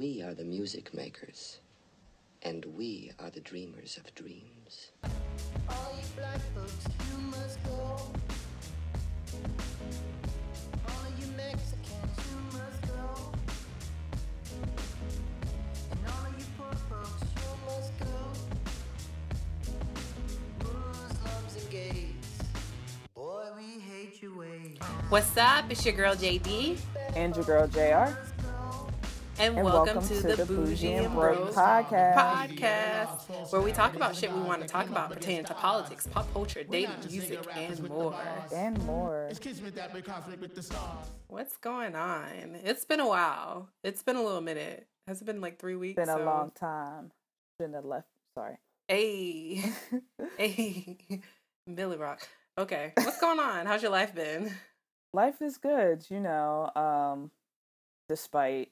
We are the music makers, and we are the dreamers of dreams. All you black folks, you must go. All you Mexicans, you must go. And all you poor folks, you must go. Muslims and gays, boy, we hate your ways. What's up? It's your girl JD, and your girl JR. and, And welcome, to, the Bougie and Bros podcast. podcast, where we talk about shit we want to talk about pertaining to politics, pop culture, dating, music, and more. And more. What's going on? It's been a while. It's been a little minute. Has it been like three weeks? Been a So- long time. Shouldn't have left. Sorry. Hey, hey, Billy Rock. Okay, what's going on? How's your life been? Life is good, you know, um, despite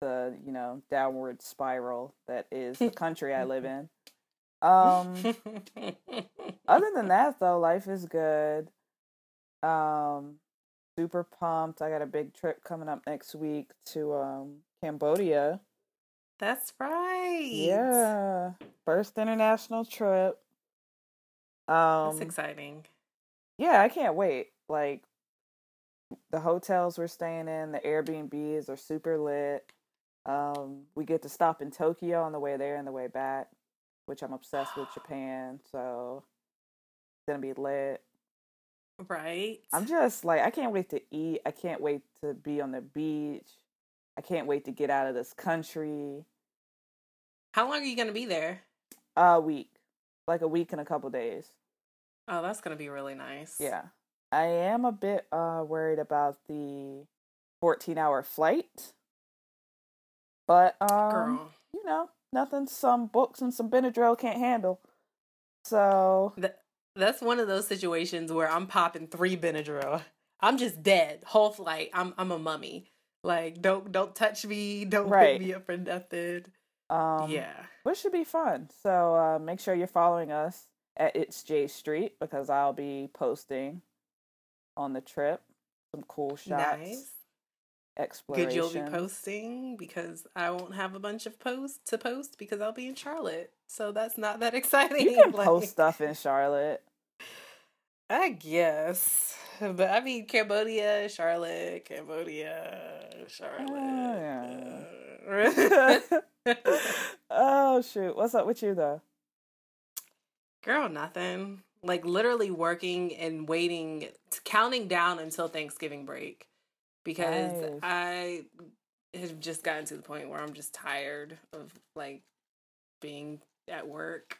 the, you know, downward spiral that is the country I live in. Um, other than that, though, life is good. Um, super pumped. I got a big trip coming up next week to um Cambodia. That's right. Yeah, first international trip. Um, That's exciting. yeah, I can't wait. Like the hotels we're staying in, the Airbnbs are super lit. Um, we get to stop in Tokyo on the way there and the way back, which I'm obsessed with Japan. So it's gonna be lit. Right. I'm just like I can't wait to eat. I can't wait to be on the beach. I can't wait to get out of this country. How long are you gonna be there? A week, like a week and a couple days. Oh, that's gonna be really nice. Yeah. I am a bit uh worried about the 14 hour flight. But um Girl. you know, nothing some books and some Benadryl can't handle. So That, that's one of those situations where I'm popping three Benadryl. I'm just dead. Whole flight. I'm I'm a mummy. Like don't don't touch me. Don't Right. pick me up for nothing. um yeah. which should be fun. So uh make sure you're following us at It's J Street because I'll be posting on the trip some cool shots. Nice. Exploration. Good you'll be posting because I won't have a bunch of posts to post because I'll be in Charlotte. So that's not that exciting. You can Like, post stuff in Charlotte. I guess. But I mean Cambodia, Charlotte, Cambodia, Charlotte. uh, oh shoot. What's up with you though? Girl, nothing. Like literally working and waiting, counting down until Thanksgiving break because Nice. I have just gotten to the point where I'm just tired of like being at work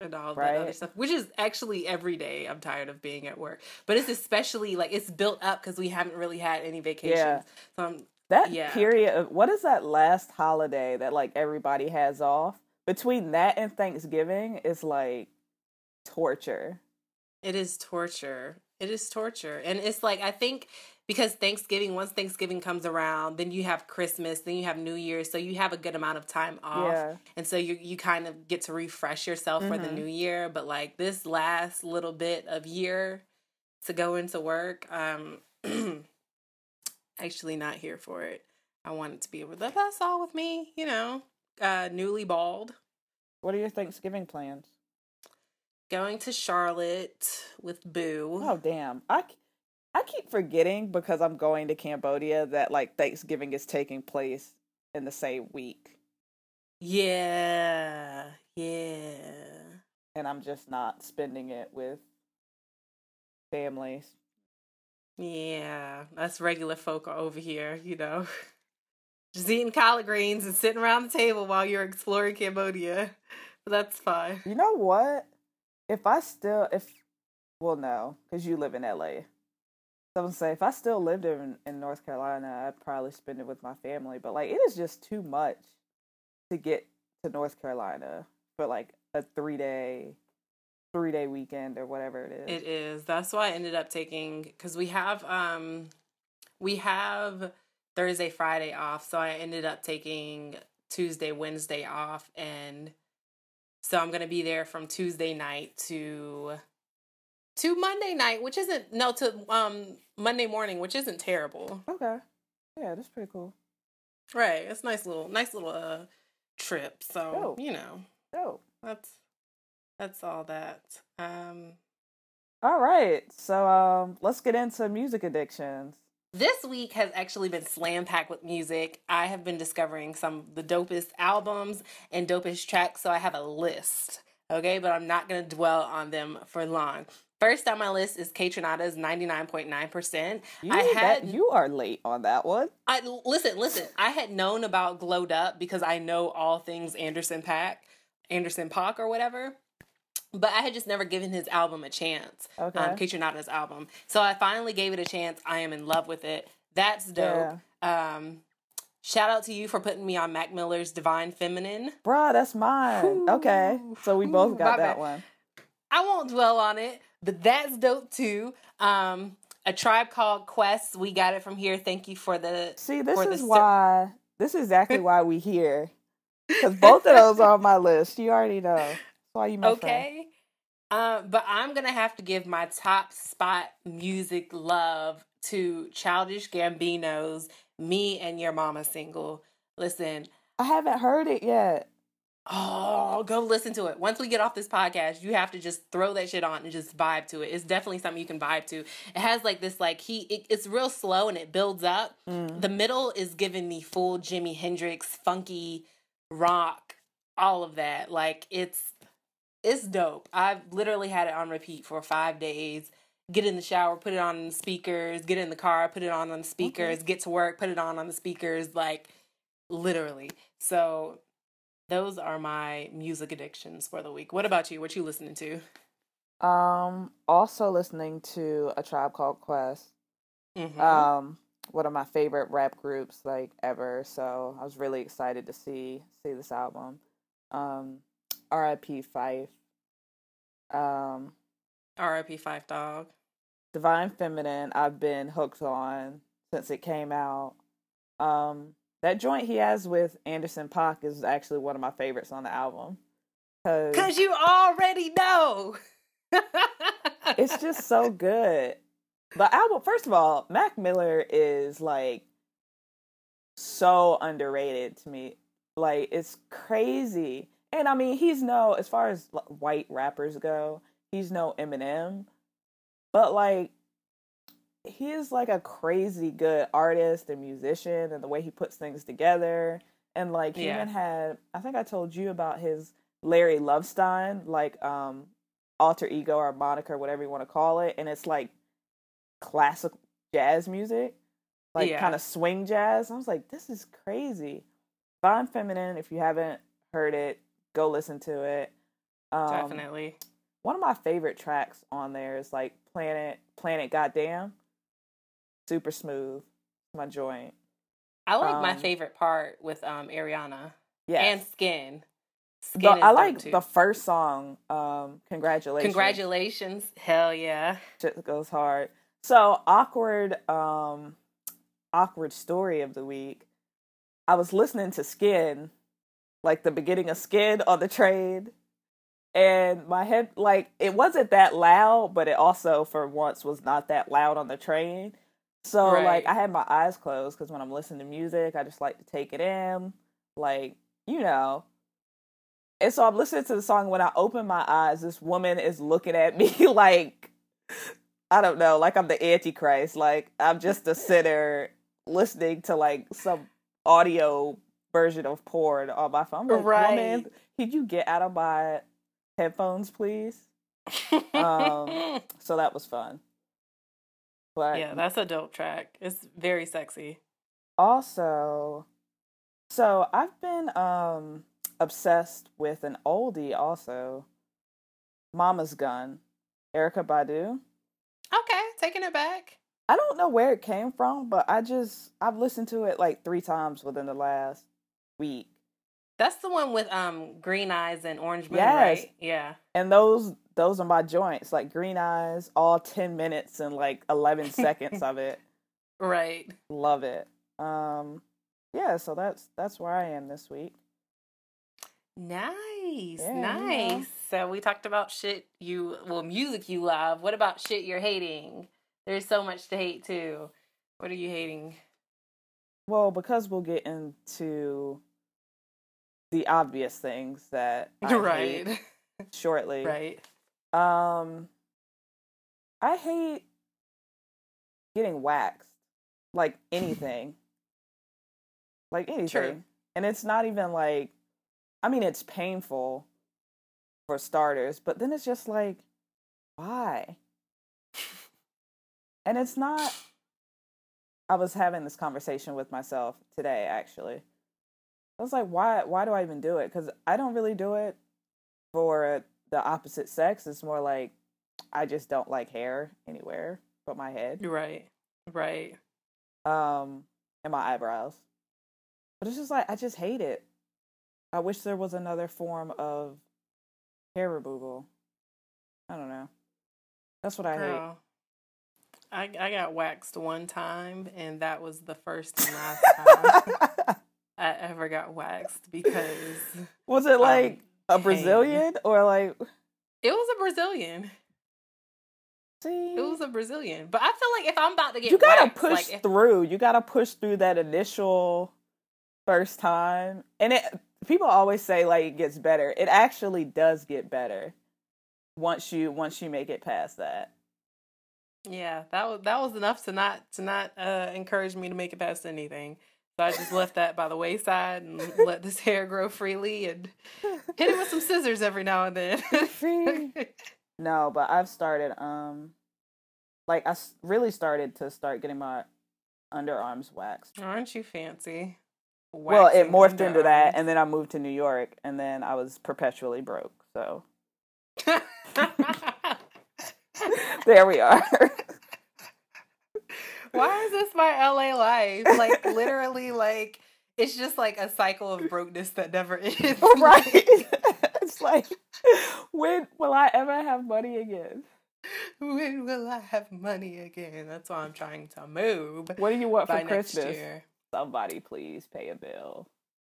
and all that other stuff, which is actually every day I'm tired of being at work. But it's especially like it's built up because we haven't really had any vacations. Yeah. So I'm That Yeah. period of what is that last holiday that like everybody has off? Between that and Thanksgiving is like torture. It is torture. It is torture. And it's like I think because Thanksgiving, once Thanksgiving comes around, then you have Christmas, then you have New Year's, so you have a good amount of time off. Yeah. And so you you kind of get to refresh yourself for the Mhm. new year, but like this last little bit of year to go into work, um actually not here for it. I wanted to be able to that's all with me, you know. Uh newly bald. What are your Thanksgiving plans? Going to Charlotte with Boo. Oh damn. I I keep forgetting because I'm going to Cambodia that like Thanksgiving is taking place in the same week Yeah, yeah. and I'm just not spending it with families. Yeah, us regular folk are over here, you know, just eating collard greens and sitting around the table while you're exploring Cambodia. But that's fine. You know what? If I still, if, well, no, because you live in LA. I'm gonna say, if I still lived in, in North Carolina, I'd probably spend it with my family. But like, it is just too much to get to North Carolina for like a three day, three day weekend or whatever it is. It is. That's why I ended up taking because we have um we have Thursday, Friday off. So I ended up taking Tuesday, Wednesday off, and so I'm gonna be there from Tuesday night to to Monday night, which isn't no to um Monday morning, which isn't terrible. Okay. Yeah, that's pretty cool. Right. It's nice little nice little uh trip. So Dope. you know Oh. that's that's all that. Um All right. So um let's get into music addictions. This week has actually been slam packed with music. I have been discovering some of the dopest albums and dopest tracks, so I have a list. Okay, but I'm not going to dwell on them for long. First on my list is Kaytranada's 99.9%. You I had that you are late on that one. I listen, listen. I had known about Glowed Up because I know all things Anderson Pack, Anderson Paak or whatever. But I had just never given his album a chance. Okay. Um, Kaytranada's album. So I finally gave it a chance. I am in love with it. That's dope. Um, shout out to you for putting me on Mac Miller's Divine Feminine. Bruh, that's mine. Okay. So we both got that one. I won't dwell on it, but that's dope too. Um, a tribe called Quest. We got it from here. Thank you for the See, this is ser- why this is exactly why we here. Because both of those are on my list. You already know. That's why you my okay. Um, but I'm gonna have to give my top spot music love to Childish Gambino's "Me and Your Mama" single. Listen, I haven't heard it yet. Oh, go listen to it. Once we get off this podcast, you have to just throw that shit on and just vibe to it. It's definitely something you can vibe to. It has like this, like he, it, it's real slow and it builds up. Mm. The middle is giving me full Jimi Hendrix, funky rock, all of that. Like it's it's dope. I've literally had it on repeat for five days. Get in the shower, put it on the speakers. Get in the car, put it on on the speakers. Get to work, put it on on the speakers. Like literally. So those are my music addictions for the week. What about you? What you listening to? Um, also listening to a tribe called Quest. Mhm. Um, one of my favorite rap groups like ever. So I was really excited to see see this album. Um, R.I.P. Phife. Um, R.I.P. Phife Dawg. Divine Feminine. I've been hooked on since it came out. Um, that joint he has with Anderson Paak is actually one of my favorites on the album. Cause Cause you already know. it's just so good. The album, first of all, Mac Miller is like so underrated to me. Like it's crazy, and I mean, he's no as far as like, white rappers go, he's no Eminem, but like he is like a crazy good artist and musician, and the way he puts things together. And like he Yeah. even had, I think I told you about his Larry Lovestein, like um alter ego or moniker, whatever you want to call it, and it's like classic jazz music, like Yeah. kind of swing jazz. I was like, this is crazy. Divine Feminine, if you haven't heard it, go listen to it. Um, Definitely. One of my favorite tracks on there is like Planet Planet Goddamn. Super smooth. My joint. I like my um, favorite part with um Ariana Yeah. and Skin. Skin The- I like too. the first song, um, Congratulations. Congratulations. Hell yeah. Shit goes hard. So awkward, um, awkward story of the week. I was listening to Skin, like the beginning of Skin on the train, and my head, like, it wasn't that loud, but it also, for once, was not that loud on the train. So, Right. like, I had my eyes closed because when I'm listening to music, I just like to take it in, like, you know. And so I'm listening to the song. When I open my eyes, this woman is looking at me like, I don't know, like I'm the Antichrist. Like I'm just a sinner listening to like some audio version of porn on my phone. I'm like, Right. woman, could you get out of my headphones, please? Um, So that was fun. But yeah, that's a dope track. It's very sexy. also, so I've been um obsessed with an oldie also. Mama's Gun, Erykah Badu. Okay, taking it back. I don't know where it came from, but I just I've listened to it like three times within the last week. That's the one with um green eyes and orange moon, Yes. right? Yeah. And those those are my joints, like Green Eyes, all ten minutes and like eleven seconds of it. Right. Love it. Um yeah, so that's that's where I am this week. Nice. Yeah, nice. So we talked about shit you well, music you love. What about shit you're hating? There's so much to hate too. What are you hating? well, because we'll get into the obvious things that I right. hate shortly. right. Um, I hate getting waxed, like anything, like anything, and it's not even like, I mean, it's painful for starters, but then it's just like, why? and it's not. I was having this conversation with myself today, actually. I was like, why? Why do I even do it? Because I don't really do it for the opposite sex. It's more like I just don't like hair anywhere but my head, Right. Right. um, and my eyebrows. But it's just like I just hate it. I wish there was another form of hair removal. I don't know. That's what I hate. I I got waxed one time and that was the first and last time I ever got waxed because was it like a. Brazilian or like? it was a Brazilian. See, It was a Brazilian. But I feel like if I'm about to get you gotta waxed, push like if- through. You gotta push through that initial first time, and it. People always say like it gets better. It actually does get better once you once you make it past that. Yeah, that was that was enough to not to not uh, encourage me to make it past anything. So I just left that by the wayside and let this hair grow freely and hit it with some scissors every now and then. No, but I've started um like I really started to start getting my underarms waxed. Aren't you fancy? well, it Waxing morphed into that and then I moved to New York and then I was perpetually broke. So there we are. Why is this my LA life? Like literally, like it's just like a cycle of brokenness that never ends. right. it's like when will I ever have money again? when will I have money again? That's why I'm trying to move What do you want for Christmas? year. Somebody please pay a bill.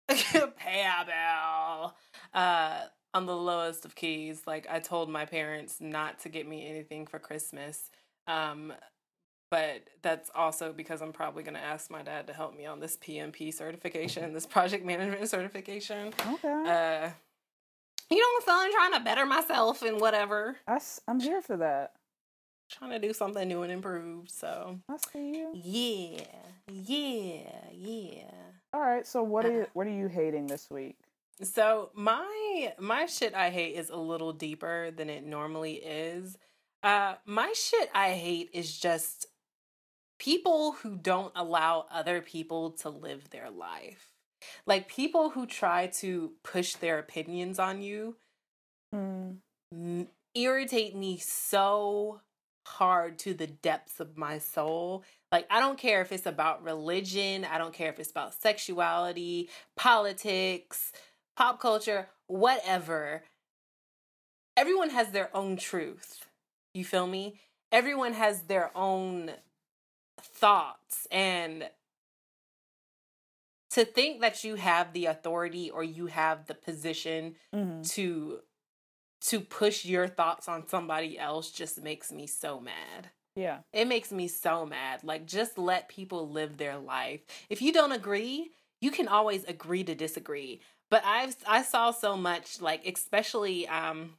Pay a bill. Uh, on the lowest of keys, like I told my parents not to get me anything for Christmas. Um, but that's also because I'm probably going to ask my dad to help me on this PMP certification, this project management certification. Okay. Uh, you know, so I'm trying to better myself and whatever, I, am here for that. trying to do something new and improved. So I see you. yeah, yeah, yeah. All right. So what are you what are you hating this week? So my my shit I hate is a little deeper than it normally is. Uh my shit I hate is just people who don't allow other people to live their life. Like people who try to push their opinions on you Hmm. m- irritate me so hard to the depths of my soul. Like, I don't care if it's about religion, I don't care if it's about sexuality, politics, pop culture, whatever. Everyone has their own truth. You feel me? Everyone has their own thoughts. And to think that you have the authority or you have the position Mm-hmm. to to push your thoughts on somebody else just makes me so mad. Yeah. It makes me so mad. Like just let people live their life. If you don't agree, you can always agree to disagree. But I've I saw so much like especially um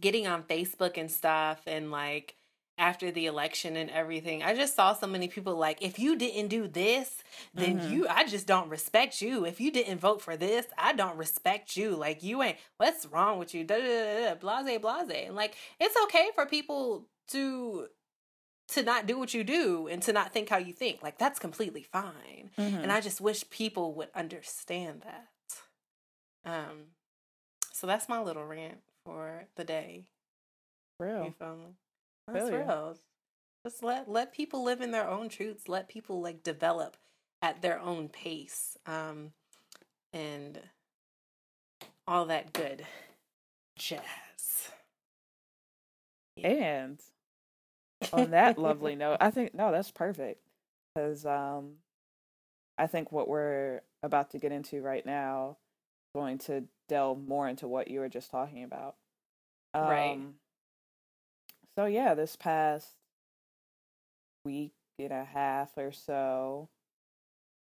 getting on Facebook and stuff and like after the election and everything. I just saw so many people like if you didn't do this, then Mhm. you I just don't respect you. If you didn't vote for this, I don't respect you. Like you ain't what's wrong with you? Da, da, da, da, blase blase. And like it's okay for people to to not do what you do and to not think how you think. Like that's completely fine. Mm-hmm. And I just wish people would understand that. Um so that's my little rant for the day. real. You feel me? That's real. Just let let people live in their own truths. Let people like develop at their own pace. Um and all that good jazz. And on that lovely note, I think no, that's perfect because um, I think what we're about to get into right now is going to delve more into what you were just talking about. Um, Right. So yeah, this past week and a half or so,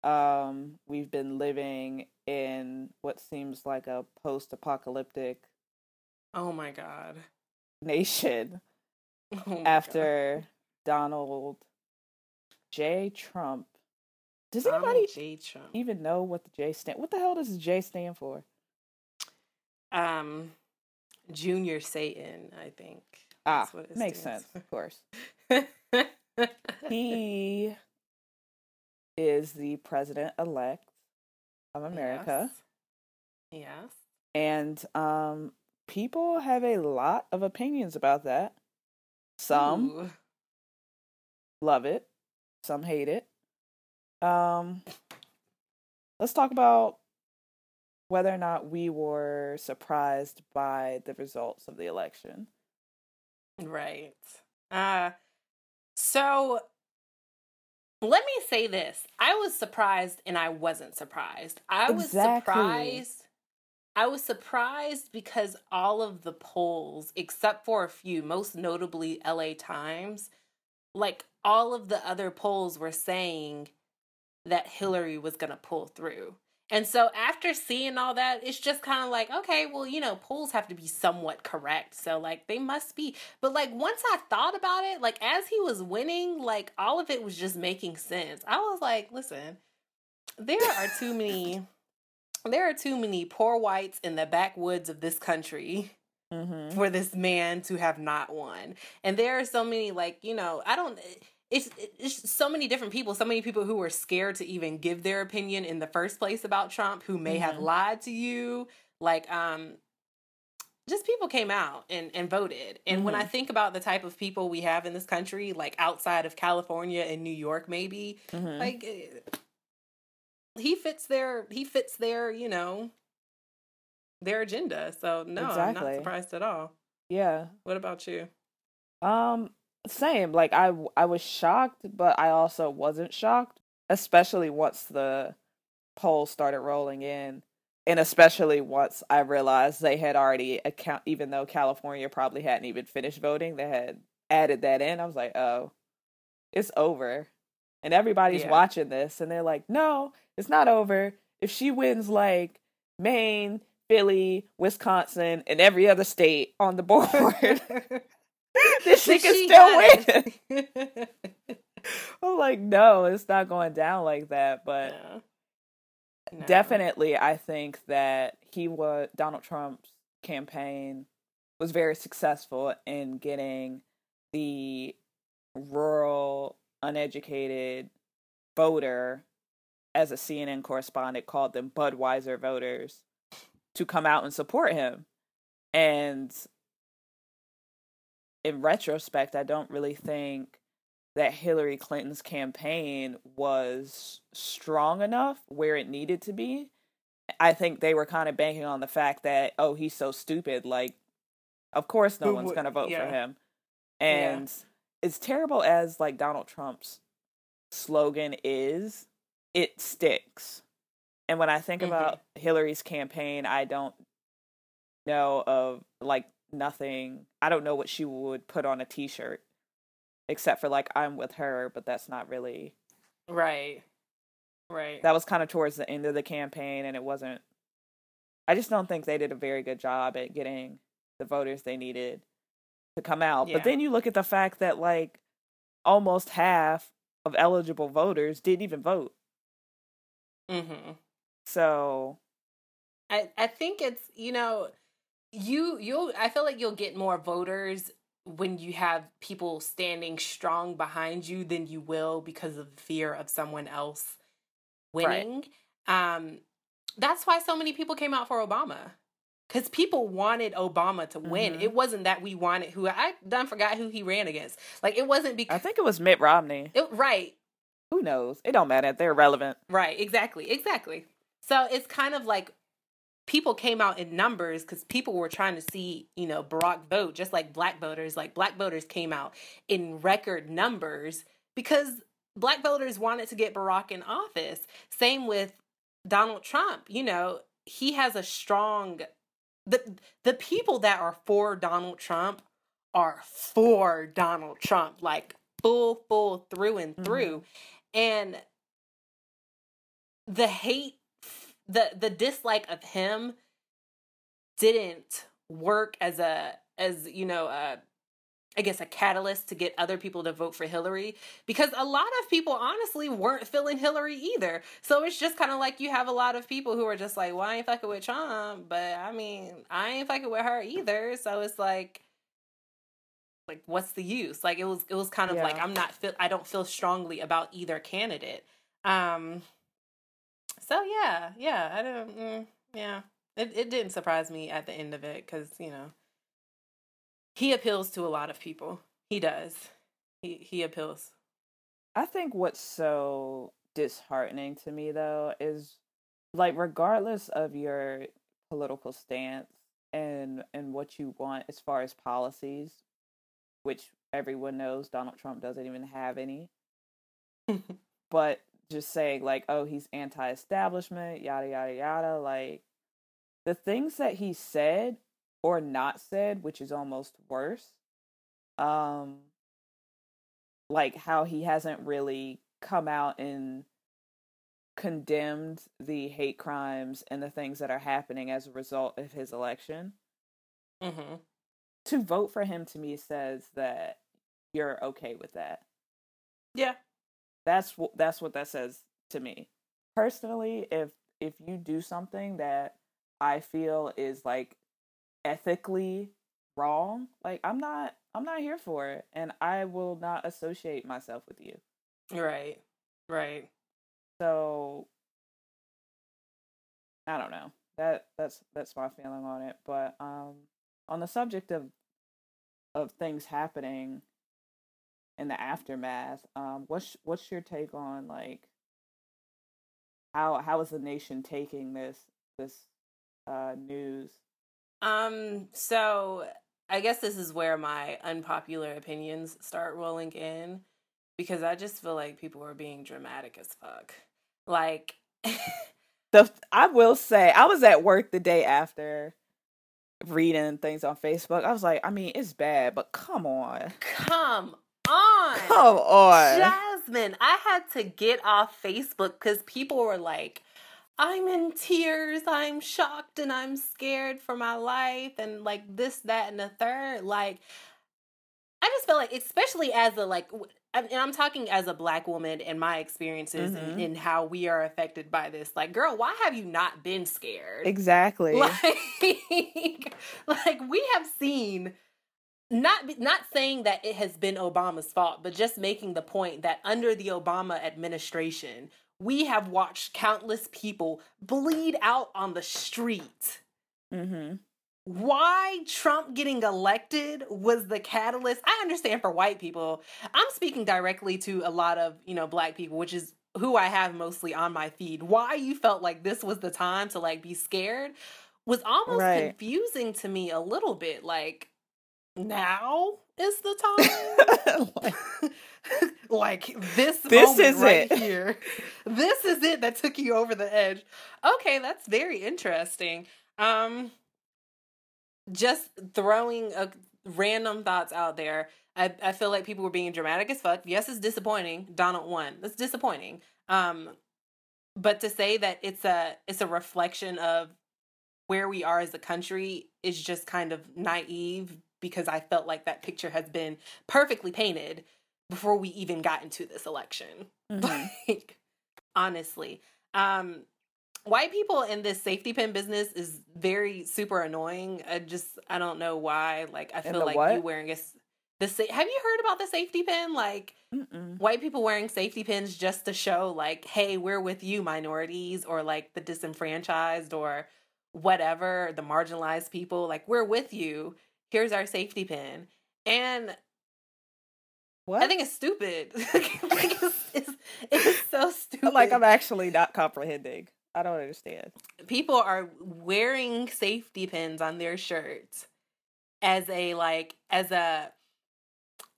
um, we've been living in what seems like a post-apocalyptic Oh my god. nation Oh my God. after Donald J. Trump. Does Donald anybody J. Trump. even know what the J stand? What the hell does the J stand for? Um, Junior Satan, I think. Ah, That's what it makes sense, of course. He is the president elect of America, Yes. yes. and um, people have a lot of opinions about that. Some Ooh. love it, some hate it. Um, let's talk about whether or not we were surprised by the results of the election. Right. Uh so let me say this. I was surprised and I wasn't surprised. I was Exactly. surprised. I was surprised because all of the polls, except for a few, most notably LA Times, like all of the other polls were saying that Hillary was going to pull through. And so after seeing all that, it's just kind of like, okay, well, you know, polls have to be somewhat correct. So like they must be. But like once I thought about it, like as he was winning, like all of it was just making sense. I was like, listen, there are too many there are too many poor whites in the backwoods of this country Mm-hmm. for this man to have not won. And there are so many like, you know, I don't it's it's so many different people, so many people who were scared to even give their opinion in the first place about Trump who may have Mhm. lied to you. Like um just people came out and, and voted. And when I think about the type of people we have in this country, like outside of California and New York, maybe, Mm-hmm. like eh, he fits their he fits their, you know, their agenda. So no, I'm not surprised at all. yeah. What about you? Um, same. Like i i was shocked, but I also wasn't shocked, especially once the polls started rolling in, and especially once I realized they had already account. Even though California probably hadn't even finished voting, they had added that in. I was like, oh, it's over, and everybody's Yeah. watching this, and they're like, no, it's not over. If she wins, like Maine. Philly, Wisconsin, and every other state on the board. this shit can still win. I'm like, no, it's not going down like that. But Yeah. No. definitely, I think that he was Donald Trump's campaign was very successful in getting the rural, uneducated voter, as a CNN correspondent called them Budweiser voters, to come out and support him. And in retrospect, I don't really think that Hillary Clinton's campaign was strong enough where it needed to be. I think they were kind of banking on the fact that, oh, he's so stupid. Like, of course, no Who one's would- to vote for yeah. him. Yeah. And as terrible as like Donald Trump's slogan is, it sticks. And when I think Mhm. about Hillary's campaign, I don't know of like nothing. I don't know what she would put on a t-shirt except for like I'm with her, but that's not really Right. Right. that was kind of towards the end of the campaign and it wasn't I just don't think they did a very good job at getting the voters they needed to come out. Yeah. But then you look at the fact that like almost half of eligible voters didn't even vote. mm-hmm. So I, I think it's you know you you'll I feel like you'll get more voters when you have people standing strong behind you than you will because of fear of someone else Right. winning. Um that's why so many people came out for Obama. Cuz people wanted Obama to win. Mhm. It wasn't that we wanted who I done forgot who he ran against. Like it wasn't because I think it was Mitt Romney. it, right. Who knows? It don't matter. They're relevant. Right, exactly, exactly. So it's kind of like people came out in numbers because people were trying to see, you know, Barack vote, just like black voters. Like black voters came out in record numbers because black voters wanted to get Barack in office. Same with Donald Trump. You know, he has a strong the the people that are for Donald Trump are for Donald Trump, like full, full through and through. Mm-hmm. And the hate the the dislike of him didn't work as a as you know a I guess a catalyst to get other people to vote for Hillary because a lot of people honestly weren't feeling Hillary either. So it's just kind of like you have a lot of people who are just like, well, I ain't fucking with Trump, but I mean, I ain't fucking with her either. So it's like, like what's the use? Like it was, it was kind of Yeah. like I'm not feel, I don't feel strongly about either candidate. Um. So yeah, yeah, I don't, mm, yeah, it it didn't surprise me at the end of it because you know he appeals to a lot of people. He does. He he appeals. I think what's so disheartening to me though is like regardless of your political stance and and what you want as far as policies, which everyone knows Donald Trump doesn't even have any. but just saying like, oh, he's anti-establishment, yada yada yada, like the things that he said or not said, which is almost worse. Um like how he hasn't really come out and condemned the hate crimes and the things that are happening as a result of his election. mm-hmm. To vote for him to me says that you're okay with that. Yeah. That's wh- that's what that says to me. Personally, if if you do something that I feel is like ethically wrong, like I'm not I'm not here for it and I will not associate myself with you. Right. Right. So I don't know. That that's that's my feeling on it. But um on the subject of of things happening in the aftermath, um what's what's your take on like how how is the nation taking this this uh news? Um. So I guess this is where my unpopular opinions start rolling in because I just feel like people are being dramatic as fuck. Like. The I will say I was at work the day after reading things on Facebook. I was like, I mean, it's bad, but come on. Come on. Come on. Jasmine, I had to get off Facebook because people were like, I'm in tears, I'm shocked, and I'm scared for my life, and like this, that, and the third. Like, I just feel like, especially as a like, and and I'm talking as a black woman and my experiences and, Mhm. and how we are affected by this. Like, girl, why have you not been scared? Exactly. like, like we have seen not not saying that it has been Obama's fault, but just making the point that under the Obama administration, we have watched countless people bleed out on the street. mm-hmm. Why Trump getting elected was the catalyst. I understand for white people. I'm speaking directly to a lot of, you know, black people, which is who I have mostly on my feed. Why you felt like this was the time to like be scared was almost Right. confusing to me a little bit. Like now is the time. like this This moment is right it. here. This is it that took you over the edge. Okay, that's very interesting. Um just throwing a random thoughts out there. I, I feel like people were being dramatic as fuck. Yes, it's disappointing. Donald won. That's disappointing. Um, but to say that it's a it's a reflection of where we are as a country is just kind of naive because I felt like that picture has been perfectly painted before we even got into this election. Mhm. Like honestly. Um white people in this safety pin business is very super annoying. I just I don't know why. Like I feel like what? you wearing a the sa- have you heard about the safety pin? Like Mm-mm. white people wearing safety pins just to show like, hey, we're with you, minorities, or like the disenfranchised or whatever, the marginalized people. Like we're with you. Here's our safety pin, and What? I think it's stupid. like it's, it's, it's so stupid. like I'm actually not comprehending. I don't understand. people are wearing safety pins on their shirts as a like as a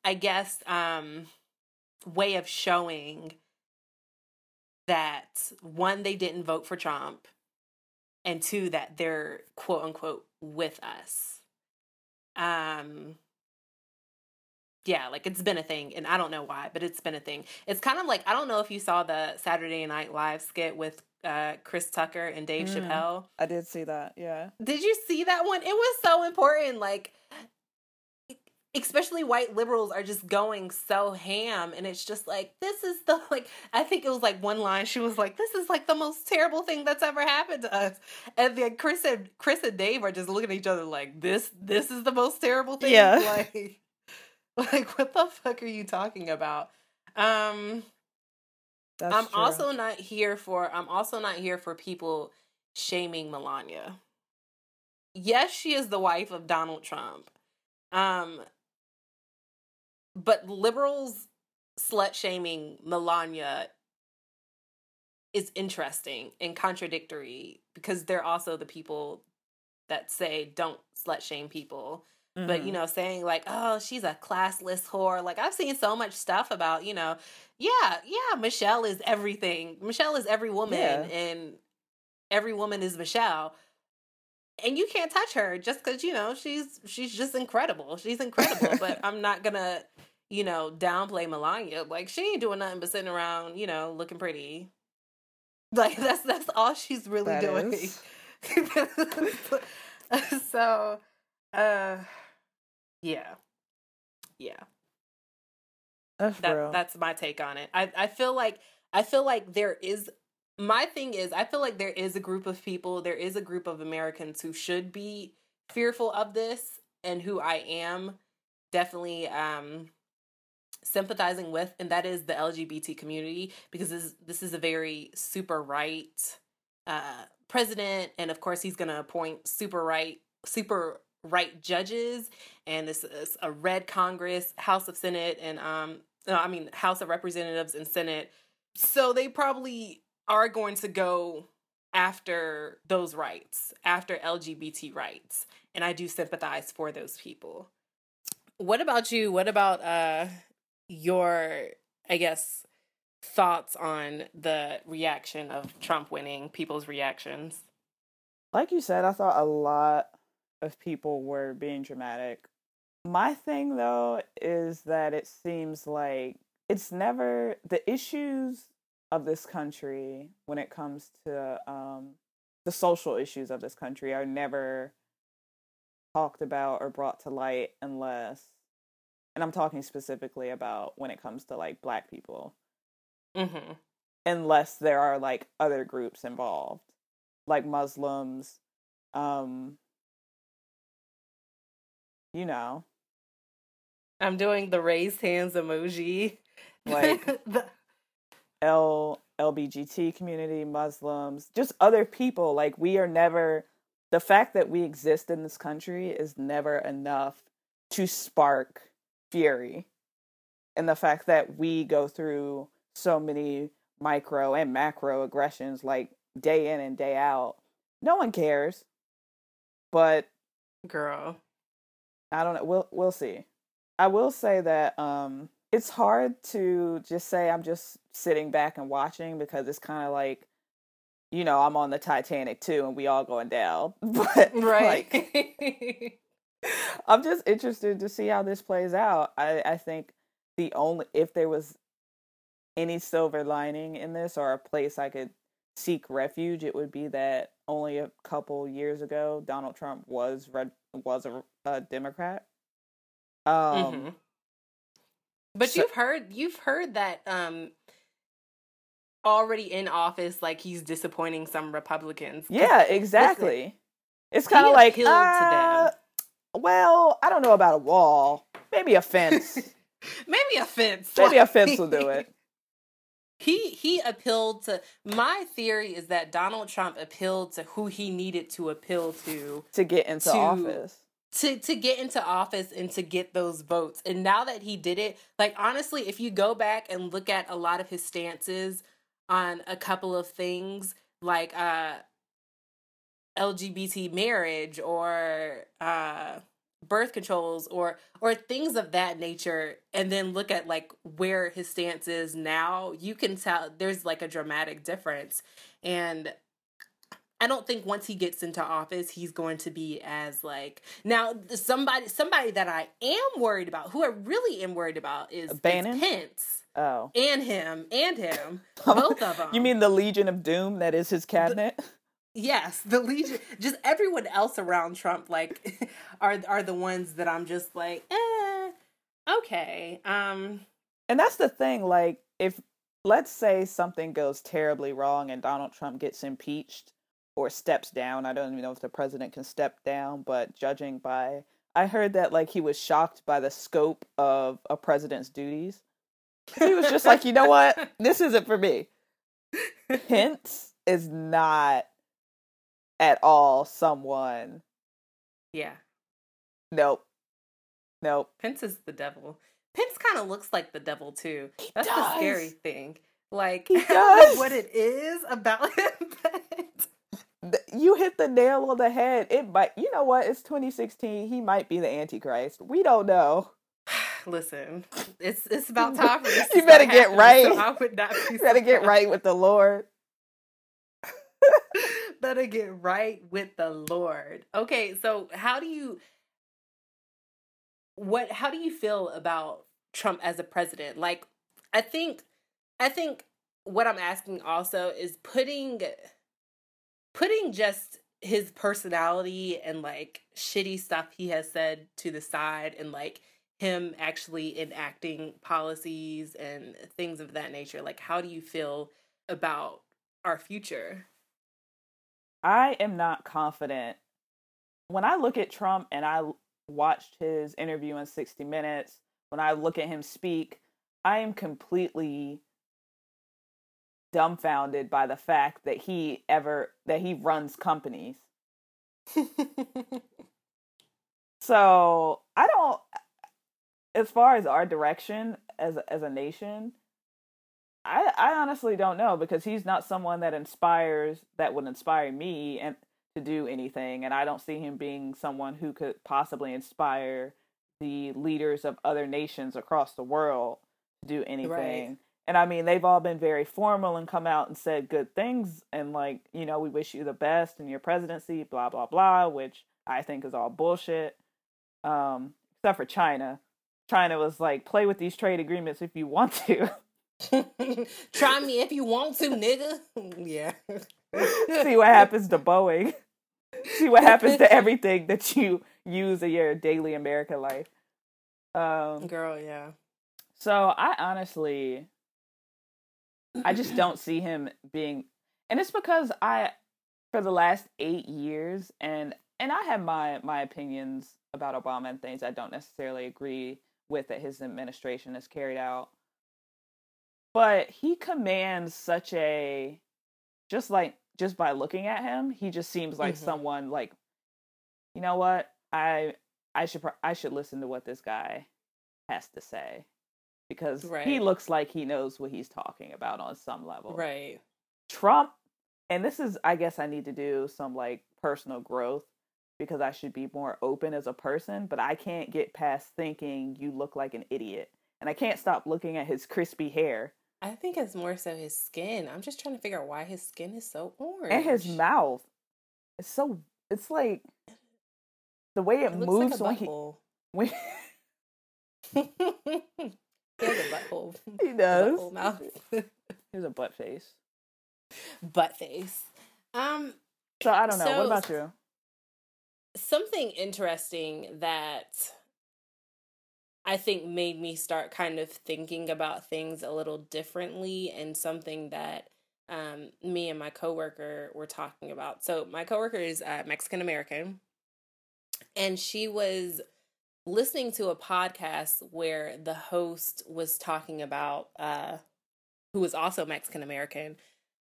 i guess um way of showing that one they didn't vote for trump and two that they're quote unquote with us um yeah, like it's been a thing, and I don't know why, but it's been a thing. It's kind of like I don't know if you saw the Saturday Night Live skit with uh, Chris Tucker and Dave Mm. Chappelle. I did see that. Yeah. Did you see that one? It was so important. Like, especially white liberals are just going so ham, and it's just like this is the like. I think it was like one line. She was like, "This is like the most terrible thing that's ever happened to us," and then Chris and Chris and Dave are just looking at each other like, "This this is the most terrible thing." Yeah. Like, like what the fuck are you talking about? Um. That's I'm true. also not here for I'm also not here for people shaming Melania. Yes, she is the wife of Donald Trump. Um but liberals slut shaming Melania is interesting and contradictory because they're also the people that say don't slut shame people but you Mhm. know saying like oh she's a classless whore like i've seen so much stuff about you know yeah yeah michelle is everything michelle is every woman Yeah. and every woman is michelle and you can't touch her just because you know she's she's just incredible. She's incredible but i'm not gonna you know downplay melania. Like she ain't doing nothing but sitting around you know looking pretty. Like that's that's all she's really That doing. so uh yeah. Yeah. That's that that's my take on it. I i feel like i feel like there is my thing is i feel like there is a group of people there is a group of americans who should be fearful of this and who i am definitely um sympathizing with and that is the lgbt community because this this is a very super right uh president and of course he's going to appoint super right super right judges and this is a red congress house of senate and um no, i mean house of representatives and senate. So they probably are going to go after those rights after lgbt rights. And i do sympathize for those people. What about you? What about uh your i guess thoughts on the reaction of trump winning people's reactions? Like you said, I thought a lot of people were being dramatic. My thing though is that it seems like it's never the issues of this country when it comes to um, the social issues of this country are never talked about or brought to light unless and I'm talking specifically about when it comes to like black people mm-hmm. unless there are like other groups involved like muslims um you know i'm doing the raised hands emoji Like- The- l lbgt community muslims just other people like we are never the fact that we exist in this country is never enough to spark fury and the fact that we go through so many micro and macro aggressions like day in and day out no one cares but girl I don't know. We'll we'll see. I will say that um it's hard to just say I'm just sitting back and watching because it's kind of like you know, I'm on the Titanic too and we all going down. But right like I'm just interested to see how this plays out. I I think the only if there was any silver lining in this or a place I could seek refuge, it would be that only a couple years ago Donald Trump was red was a, a Democrat. Um, Mhm. But so- you've heard you've heard that um already in office like he's disappointing some Republicans. yeah, exactly. it's kind of like uh, Well, I don't know about a wall. Maybe a fence. maybe a fence Maybe a fence will do it. he he appealed to my theory is that donald trump appealed to who he needed to appeal to to get into To- office. To to get into office and to get those votes. And now that he did it, like honestly, if you go back and look at a lot of his stances on a couple of things like uh LGBT marriage or uh birth controls or or things of that nature and then look at like where his stance is now, you can tell there's like a dramatic difference. And I don't think once he gets into office, he's going to be as like now somebody somebody that I am worried about, who I really am worried about, is, is? Pence Oh. and him and him, both of them. You mean the Legion of Doom that is his cabinet? Yes, the Legion, just everyone else around Trump, like, are are the ones that I'm just like, eh, okay, um, And that's the thing, like, if let's say something goes terribly wrong and Donald Trump gets impeached or steps down, I don't even know if the president can step down, but judging by I heard that like he was shocked by the scope of a president's duties. He was just like, you know what? This isn't for me. Pence is not at all someone. yeah, Nope. Nope. Pence is the devil. Pence kind of looks like the devil too. He That's the scary thing. Like, He I don't know does. what it is about him, you hit the nail on the head. It might, you know what? It's 2016. He might be the Antichrist. We don't know. listen, it's it's about time for this. You better get happening, so right. I would not be You gotta get right with the Lord. better get right with the Lord. Okay, so how do you what how do you feel about Trump as a president? Like I think I think what I'm asking also is putting putting just his personality and like shitty stuff he has said to the side and like him actually enacting policies and things of that nature. Like how do you feel about our future? I am not confident. When I look at Trump and i watched his interview in 60 Minutes, when I look at him speak, I am completely dumbfounded by the fact that he ever that he runs companies. So I don't. As far as our direction as as a nation, I I honestly don't know because he's not someone that inspires that would inspire me and to do anything, and I don't see him being someone who could possibly inspire the leaders of other nations across the world to do anything. And I mean, they've all been very formal and come out and said good things and like, you know, we wish you the best in your presidency, blah blah blah, which I think is all bullshit. Um, except for China. China was like, play with these trade agreements if you want to. Try me if you want to, nigga. yeah. See what happens to Boeing. See what happens to everything that you use in your daily American life. Um, Girl, yeah. so I honestly, I just don't see him being, and it's because I, for the last eight years, and and I have my my opinions about Obama and things I don't necessarily agree with that his administration has carried out, but he commands such a, just like just by looking at him, he just seems like Mhm. someone like, you know what, I I should I should listen to what this guy has to say because he looks like he knows what he's talking about on some level. Right. Trump, and this is, I guess, I need to do some like personal growth because I should be more open as a person, but I can't get past thinking you look like an idiot. And I can't stop looking at his crispy hair I think it's more so his skin. I'm just trying to figure out why his skin is so orange. and his mouth. It's so, it's like the way it, It moves like when he, when he has a butthole. he does. butthole mouth. He's a butt face. Butt face. Um, So I don't know. So- what about you? something interesting that I think made me start kind of thinking about things a little differently and something that um, me and my coworker were talking about. So my coworker is uh, Mexican American and she was listening to a podcast where the host was talking about uh, who was also Mexican American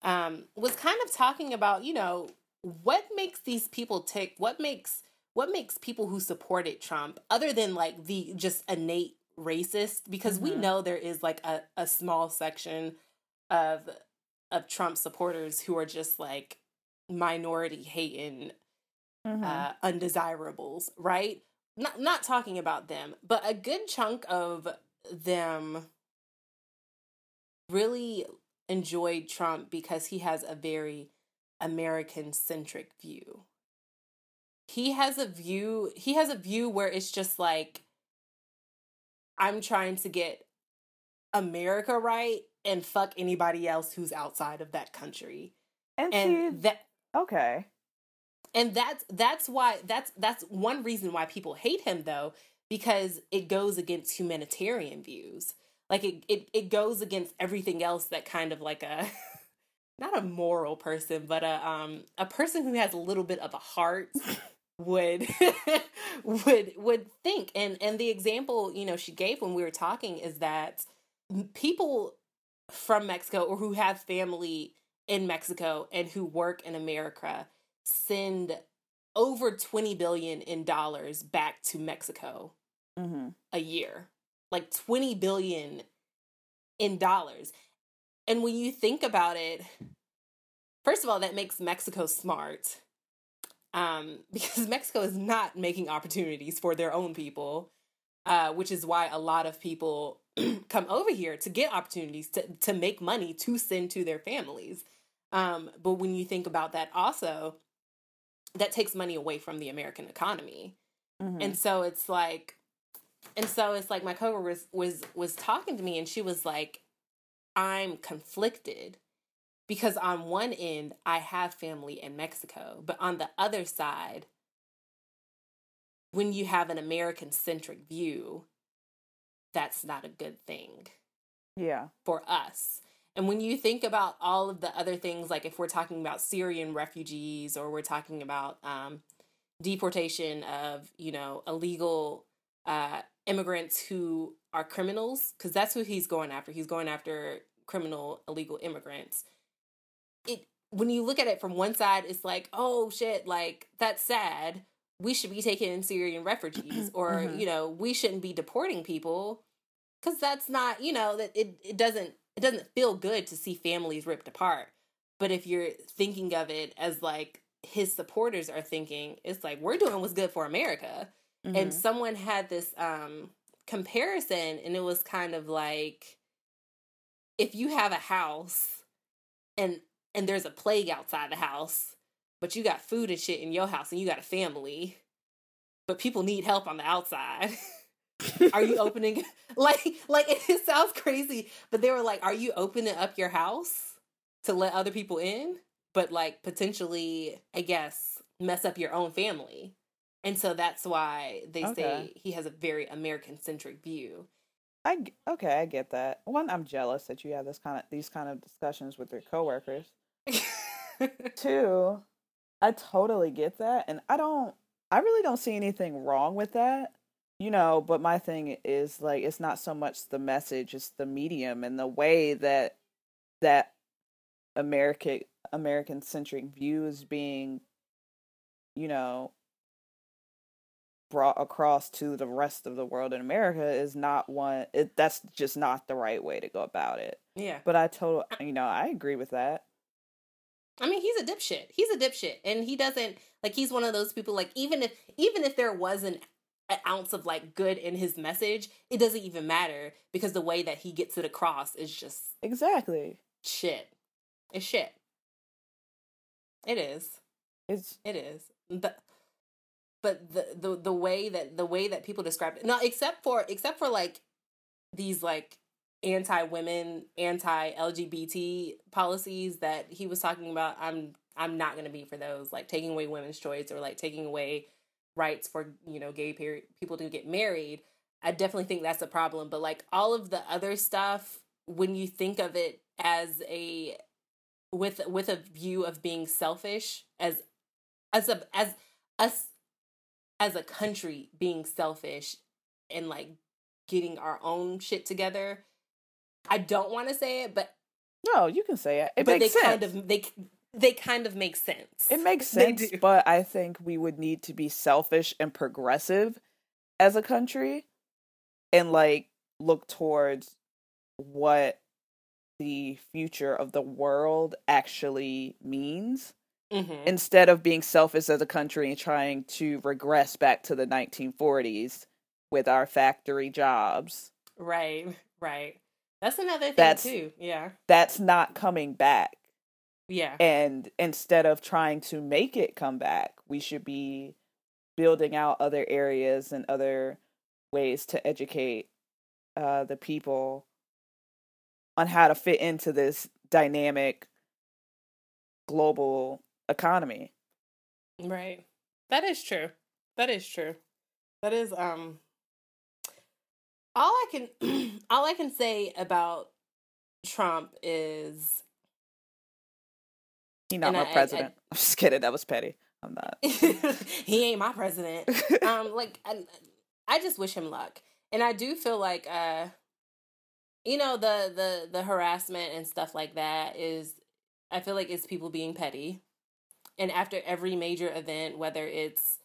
um, was kind of talking about, you know, what makes these people tick? What makes what makes people who supported Trump, other than like the just innate racist, because we Mhm. know there is like a, a small section of of Trump supporters who are just like minority hating Mhm. uh, undesirables, right? Not not talking about them, but a good chunk of them really enjoyed Trump because he has a very American centric view. He has a view, he has a view where it's just like I'm trying to get America right and fuck anybody else who's outside of that country. And, And see, that okay. And that's that's why that's that's one reason why people hate him though because it goes against humanitarian views. Like it it, it goes against everything else that kind of like a not a moral person but a um a person who has a little bit of a heart would would would think. And and the example you know she gave when we were talking is that people from Mexico or who have family in Mexico and who work in America send over 20 billion in dollars back to Mexico hmm a year. Like 20 billion in dollars. And when you think about it, first of all, that makes Mexico smart. Um, because Mexico is not making opportunities for their own people, uh, which is why a lot of people come over here to get opportunities to, to make money to send to their families. Um, but when you think about that also, that takes money away from the American economy. hmm And so it's like and so it's like my coworker was was was talking to me and she was like I'm conflicted because on one end I have family in Mexico, but on the other side when you have an American centric view that's not a good thing yeah. for us. And when you think about all of the other things, like if we're talking about Syrian refugees or we're talking about um, deportation of, you know, illegal uh, immigrants who are criminals, because that's who he's going after. He's going after criminal illegal immigrants. It when you look at it from one side, it's like, oh shit, like that's sad. We should be taking in Syrian refugees, or Mhm. you know, we shouldn't be deporting people because that's not you know that it, it doesn't it doesn't feel good to see families ripped apart but if you're thinking of it as like his supporters are thinking it's like we're doing what's good for america and Mhm. someone had this um comparison and it was kind of like if you have a house and and there's a plague outside the house but you got food and shit in your house and you got a family but people need help on the outside are you opening like like it sounds crazy but they were like are you opening up your house to let other people in but like potentially i guess mess up your own family and so that's why they say he has a very american centric view i okay, I get that. One, I'm jealous that you have this kind of these kind of discussions with your coworkers. Two, I totally get that, and I don't. I really don't see anything wrong with that. You know, but my thing is like it's not so much the message, it's the medium and the way that that American American centric view is being, you know, brought across to the rest of the world in America is not one it that's just not the right way to go about it. yeah But I total you know, I agree with that. I mean, he's a dipshit. He's a dipshit, and he doesn't like. He's one of those people. Like, even if even if there wasn't an ounce of like good in his message, it doesn't even matter because the way that he gets it across is just Exactly. shit. It's shit. It is. It's It is. But but the the the way that the way that people describe it, no, except for except for like these like anti women, anti LGBT policies that he was talking about, I'm I'm not gonna be for those like taking away women's choice or like taking away rights for you know gay people to get married. I definitely think that's a problem. But like all of the other stuff, when you think of it as a with with a view of being selfish as as a as us as a country being selfish and like getting our own shit together. I don't want to say it, but no, you can say it. It but they sense. kind of they they kind of make sense. it makes sense, but I think we would need to be selfish and progressive as a country and like look towards what the future of the world actually means Mhm. instead of being selfish as a country and trying to regress back to the 1940s with our factory jobs. Right, right. That's another thing That's- too. Yeah. That's not coming back. Yeah. And instead of trying to make it come back, we should be building out other areas and other ways to educate uh, the people on how to fit into this dynamic global economy. Right. That is true. That is true. That is um all I can all I can say about Trump is He not And my I- president. I, am just kidding. That was petty. I'm not. he ain't my president. um like I, I just wish him luck. And I do feel like uh you know the the the harassment and stuff like that is I feel like it's people being petty. And after every major event whether it's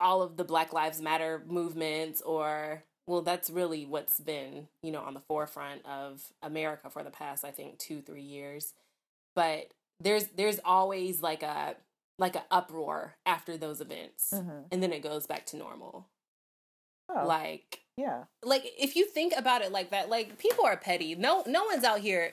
all of the Black Lives Matter movements or well that's really what's been, you know, on the forefront of America for the past I think 2 3 years. But there's there's always like a like a uproar after those events Mhm. and then it goes back to normal. Oh, Like yeah. like if you think about it like that, like people are petty. No no one's out here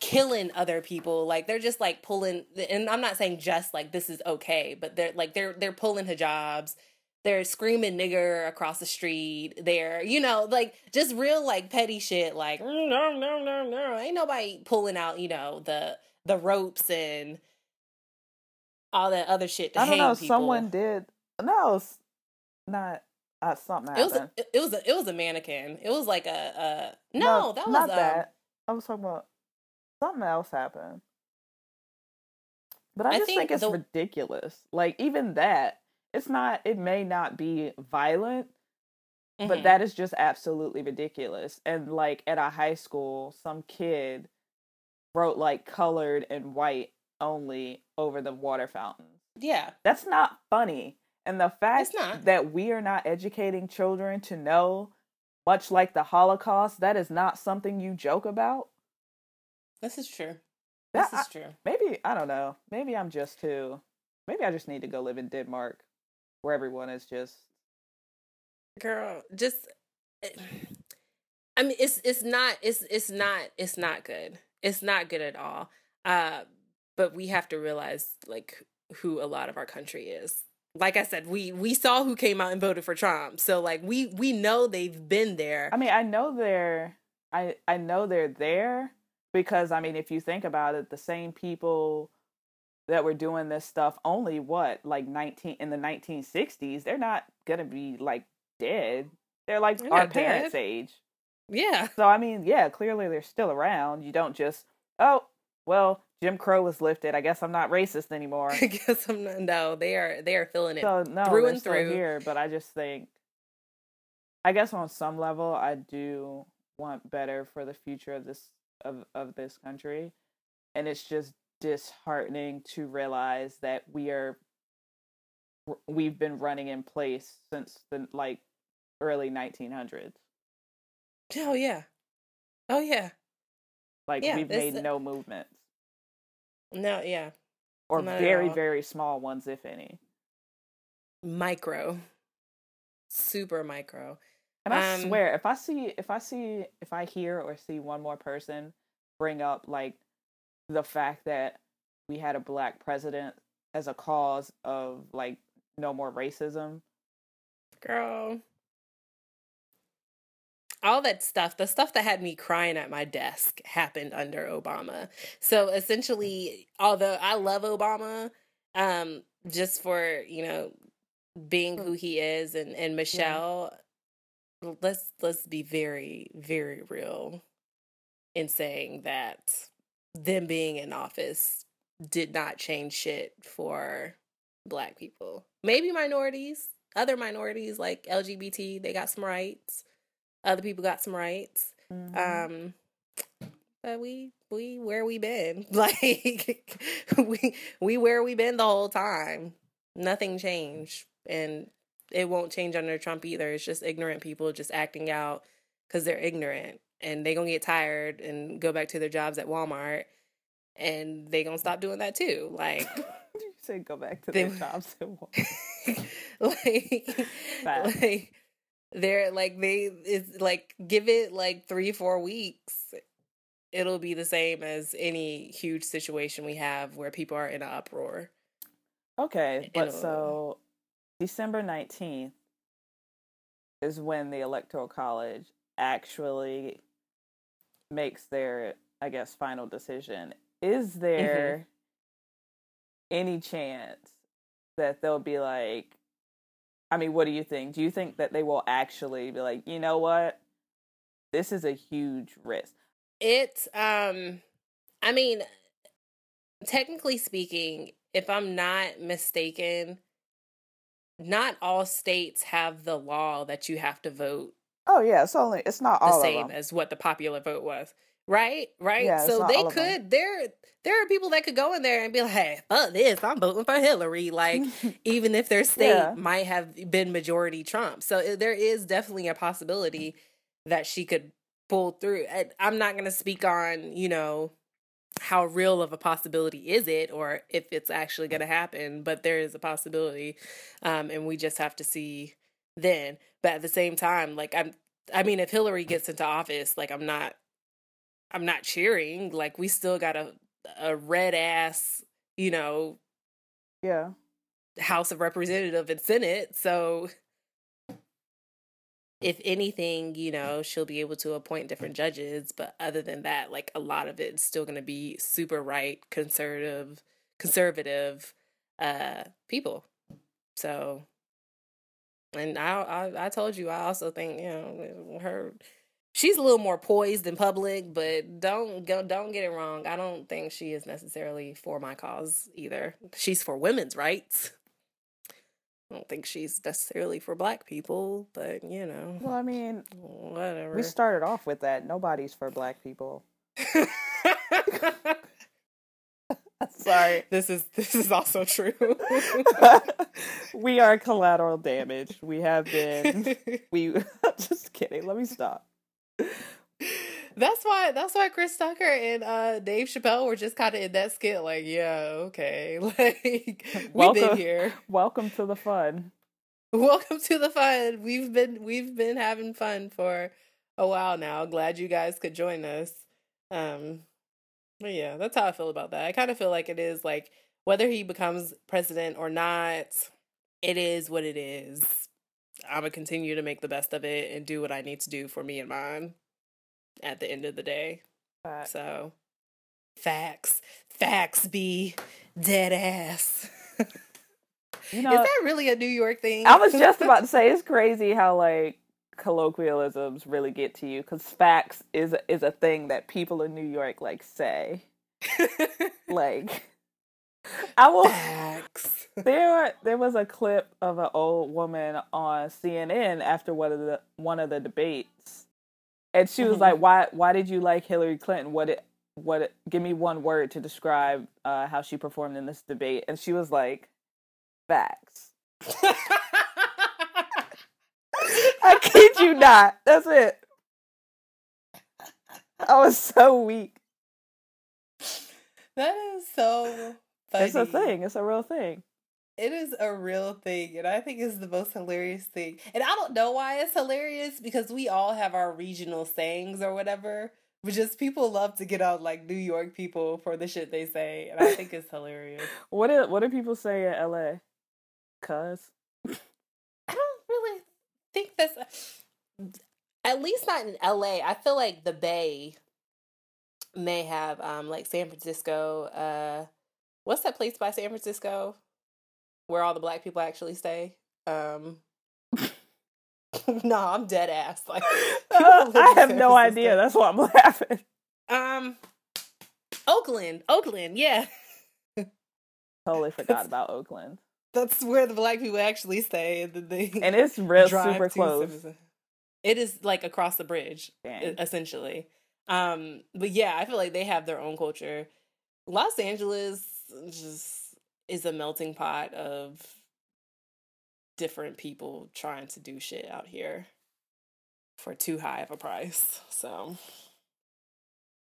killing other people. Like they're just like pulling and I'm not saying just like this is okay, but they're like they're they're pulling hijabs. They're screaming nigger across the street. They're, you know, like just real like petty shit like "Mm, no no no no. Ain't nobody pulling out, you know, the the ropes and all that other shit I don't know. people. Someone did. No, not. Uh, something It was a, it was a, it was a mannequin. It was like a, a no, that was not um, that. I was talking about something else happened. But I I just think think, it's the- ridiculous. Like even that, it's not. It may not be violent, but mhm. that is just absolutely ridiculous. And like at a high school, some kid wrote like colored and white only over the water fountains. yeah, That's not funny. And the fact that we are not educating children to know, much like the Holocaust, that is not something you joke about. this is true. That- This is true. Maybe, I don't know. Maybe I'm just too. Maybe I just need to go live in Denmark where everyone is just. girl just eh, i mean it's it's not it's it's not it's not good it's not good at all uh but we have to realize like who a lot of our country is like i said we we saw who came out and voted for trump so like we we know they've been there I mean, I know they're. I I know they're there because I mean, if you think about it, the same people that were doing this stuff only what like 19 in the 1960s they're not gonna be like dead they're like They're our parents dead. age yeah So I mean, yeah, clearly they're still around. You don't just oh well, Jim Crow was lifted. I guess I'm not racist anymore. i guess i'm not no they are they are feeling it so no, through and through. here. But I just think, I guess on some level, I do want better for the future of this of of this country, and it's just disheartening to realize that we are we've been running in place since the like early 1900s. Oh yeah. Oh yeah. Like Yeah, we've made no movements. no yeah. Or Not very very small ones if any. Micro. Super micro. And i Um, swear if i see if i see if i hear or see one more person bring up like the fact that we had a black president as a cause of like no more racism girl all that stuff the stuff that had me crying at my desk happened under obama. So essentially although i love obama um just for you know being who he is and and michelle let's let's be very very real in saying that them being in office did not change shit for black people. Maybe minorities other minorities like lgbt they got some rights other people got some rights um but we we where we been. Like we we where we been the whole time. Nothing changed and it won't change under trump either. It's just ignorant people just acting out because they're ignorant and they gonna get tired and go back to their jobs at walmart and they gonna stop doing that too. Like you say go back to They- their jobs and walk. like, like they're like they it's like give it like three four weeks it'll be the same as any huge situation we have where people are in an uproar. Okay, but It'll- so December 19th is when the Electoral College actually makes their, I guess, final decision. Is mm-hmm. there any chance that they'll be like, I mean, what do you think? Do you think that they will actually be like, you know what? This is a huge risk. It's um I mean technically speaking, if I'm not mistaken, not all states have the law that you have to vote Oh yeah, it's only it's not the same as what the popular vote was. Right? Right? Yeah, so they all of 'em. could there there are people that could go in there and be like, Hey, fuck this, I'm voting for Hillary. Like even if their state Yeah. might have been majority Trump. So there is definitely a possibility that she could pull through. And I'm not going to speak on, you know, how real of a possibility is it or if it's actually going to happen, but there is a possibility. Um, and we just have to see then. But at the same time, like I'm I mean if Hillary gets into office, like I'm not I'm not cheering. Like we still got a a red ass, you know, yeah. House of Representative and Senate. So if anything, you know, she'll be able to appoint different judges, but other than that, like a lot of it's still going to be super right, conservative, conservative uh people. So and I I I told you I also think, you know, her she's a little more poised in public, but don't go don't get it wrong. I don't think she is necessarily for my cause either. She's for women's rights. I don't think she's necessarily for black people, but you know, Well, I mean, whatever. we started off with that. Nobody's for black people. Sorry. This is this is also true. we are collateral damage. We have been. We just kidding. Let me stop. That's why that's why Chris Tucker and uh Dave Chappelle were just kind of in that skit like, yeah, okay. Like we've Welcome. been here. Welcome to the fun. Welcome to the fun. We've been we've been having fun for a while now. Glad you guys could join us. Um but yeah, that's how I feel about that. I kind of feel like it is like whether he becomes president or not, it is what it is. I'm gonna continue to make the best of it and do what I need to do for me and mine at the end of the day. But So, facts, facts be dead ass. you know, Is that really a New York thing? I was just about to say it's crazy how like colloquialisms really get to you because facts is is a thing that people in New York like say. Like, I will. facts. There, there was a clip of an old woman on CNN after one of the one of the debates, and she was like, "Why, why did you like Hillary Clinton? What it, what? It, give me one word to describe uh, how she performed in this debate." And she was like, "Facts." I kid you not. That's it. I was so weak. that is so funny. It's a thing. It's a real thing. It is a real thing, and I think it's the most hilarious thing. And I don't know why it's hilarious because we all have our regional sayings or whatever. But just people love to get on like New York people for the shit they say, and I think it's hilarious. What do what do people say in L.A.? Cuz. I don't really think that's at least not in LA. I feel like the Bay may have um like San Francisco, uh what's that place by San Francisco where all the black people actually stay? Um No, I'm dead ass. Like Uh, I have no idea. That's why I'm laughing. Um Oakland, Oakland, yeah. Totally forgot about Oakland. That's where the black people actually stay and they And it's real super close. It is like across the bridge, Dang. essentially. Um, but yeah, I feel like they have their own culture. Los Angeles just is a melting pot of different people trying to do shit out here for too high of a price. So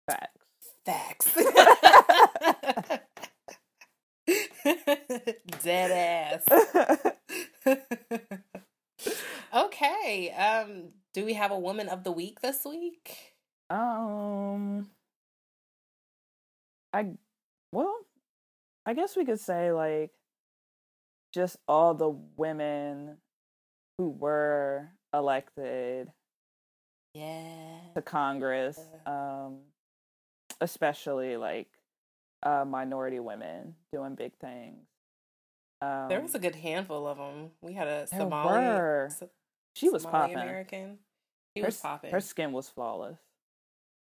Facts. facts. Dead ass. okay. Um, do we have a woman of the week this week? um I well, I guess we could say like just all the women who were elected Yeah. to Congress, um, especially like uh, minority women doing big things. Um, There was a good handful of them. We had a There Somali. were. She was Somali popping. American. He Her, was popping. her skin was flawless.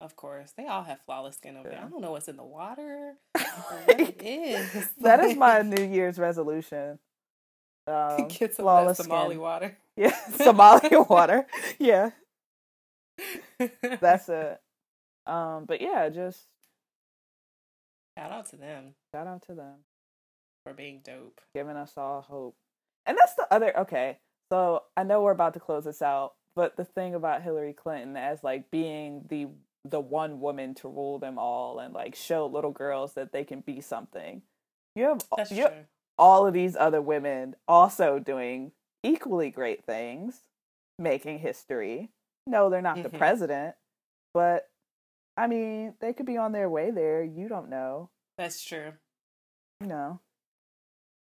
Of course, they all have flawless skin over there. I don't know what's in the water. or what it is. that is my New Year's resolution. Um, Get some flawless Somali skin. water. Yeah, Somali water. Yeah, that's it. Um, but yeah, just Shout out to them shout out to them. for being dope. giving us all hope. And that's the other okay. So I know we're about to close this out, but the thing about Hillary Clinton as like being the the one woman to rule them all and like show little girls that they can be something. You have That's you have true. all of these other women also doing equally great things, making history. No, they're not the Mhm. president, but I mean, they could be on their way there. You don't know. That's true. You know.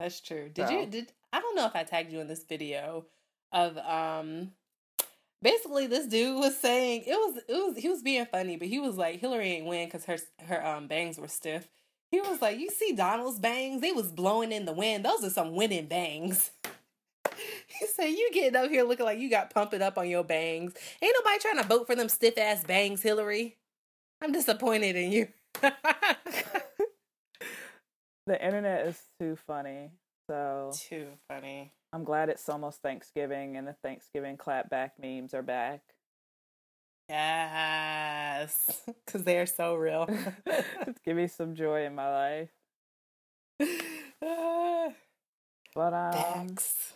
That's true. Did So- you did I don't know if I tagged you in this video of um basically this dude was saying it was it was he was being funny, but he was like Hillary ain't win because her her um bangs were stiff. He was like, You see Donald's bangs? They was blowing in the wind. Those are some winning bangs. He said, You getting up here looking like you got pumping up on your bangs. Ain't nobody trying to vote for them stiff ass bangs, Hillary. I'm disappointed in you. The internet is too funny. So Too funny. I'm glad it's almost Thanksgiving and the Thanksgiving clapback memes are back. Yes, because they are so real. Give me some joy in my life. Ah, But um, Facts.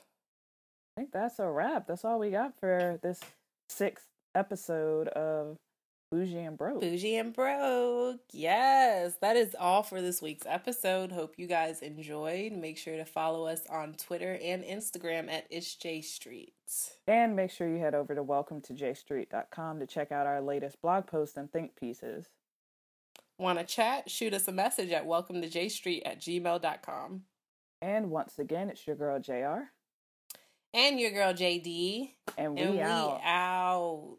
I think that's a wrap. That's all we got for this sixth episode of Bougie and Broke. Bougie and broke. Yes, that is all for this week's episode. Hope you guys enjoyed. Make sure to follow us on Twitter and Instagram at It's J Street. And make sure you head over to welcometojstreet.com to check out our latest blog posts and think pieces. Want to chat? Shoot us a message at welcome to J Street at gmail.com. And once again, it's your girl JR. And your girl JD. And we And we out. out.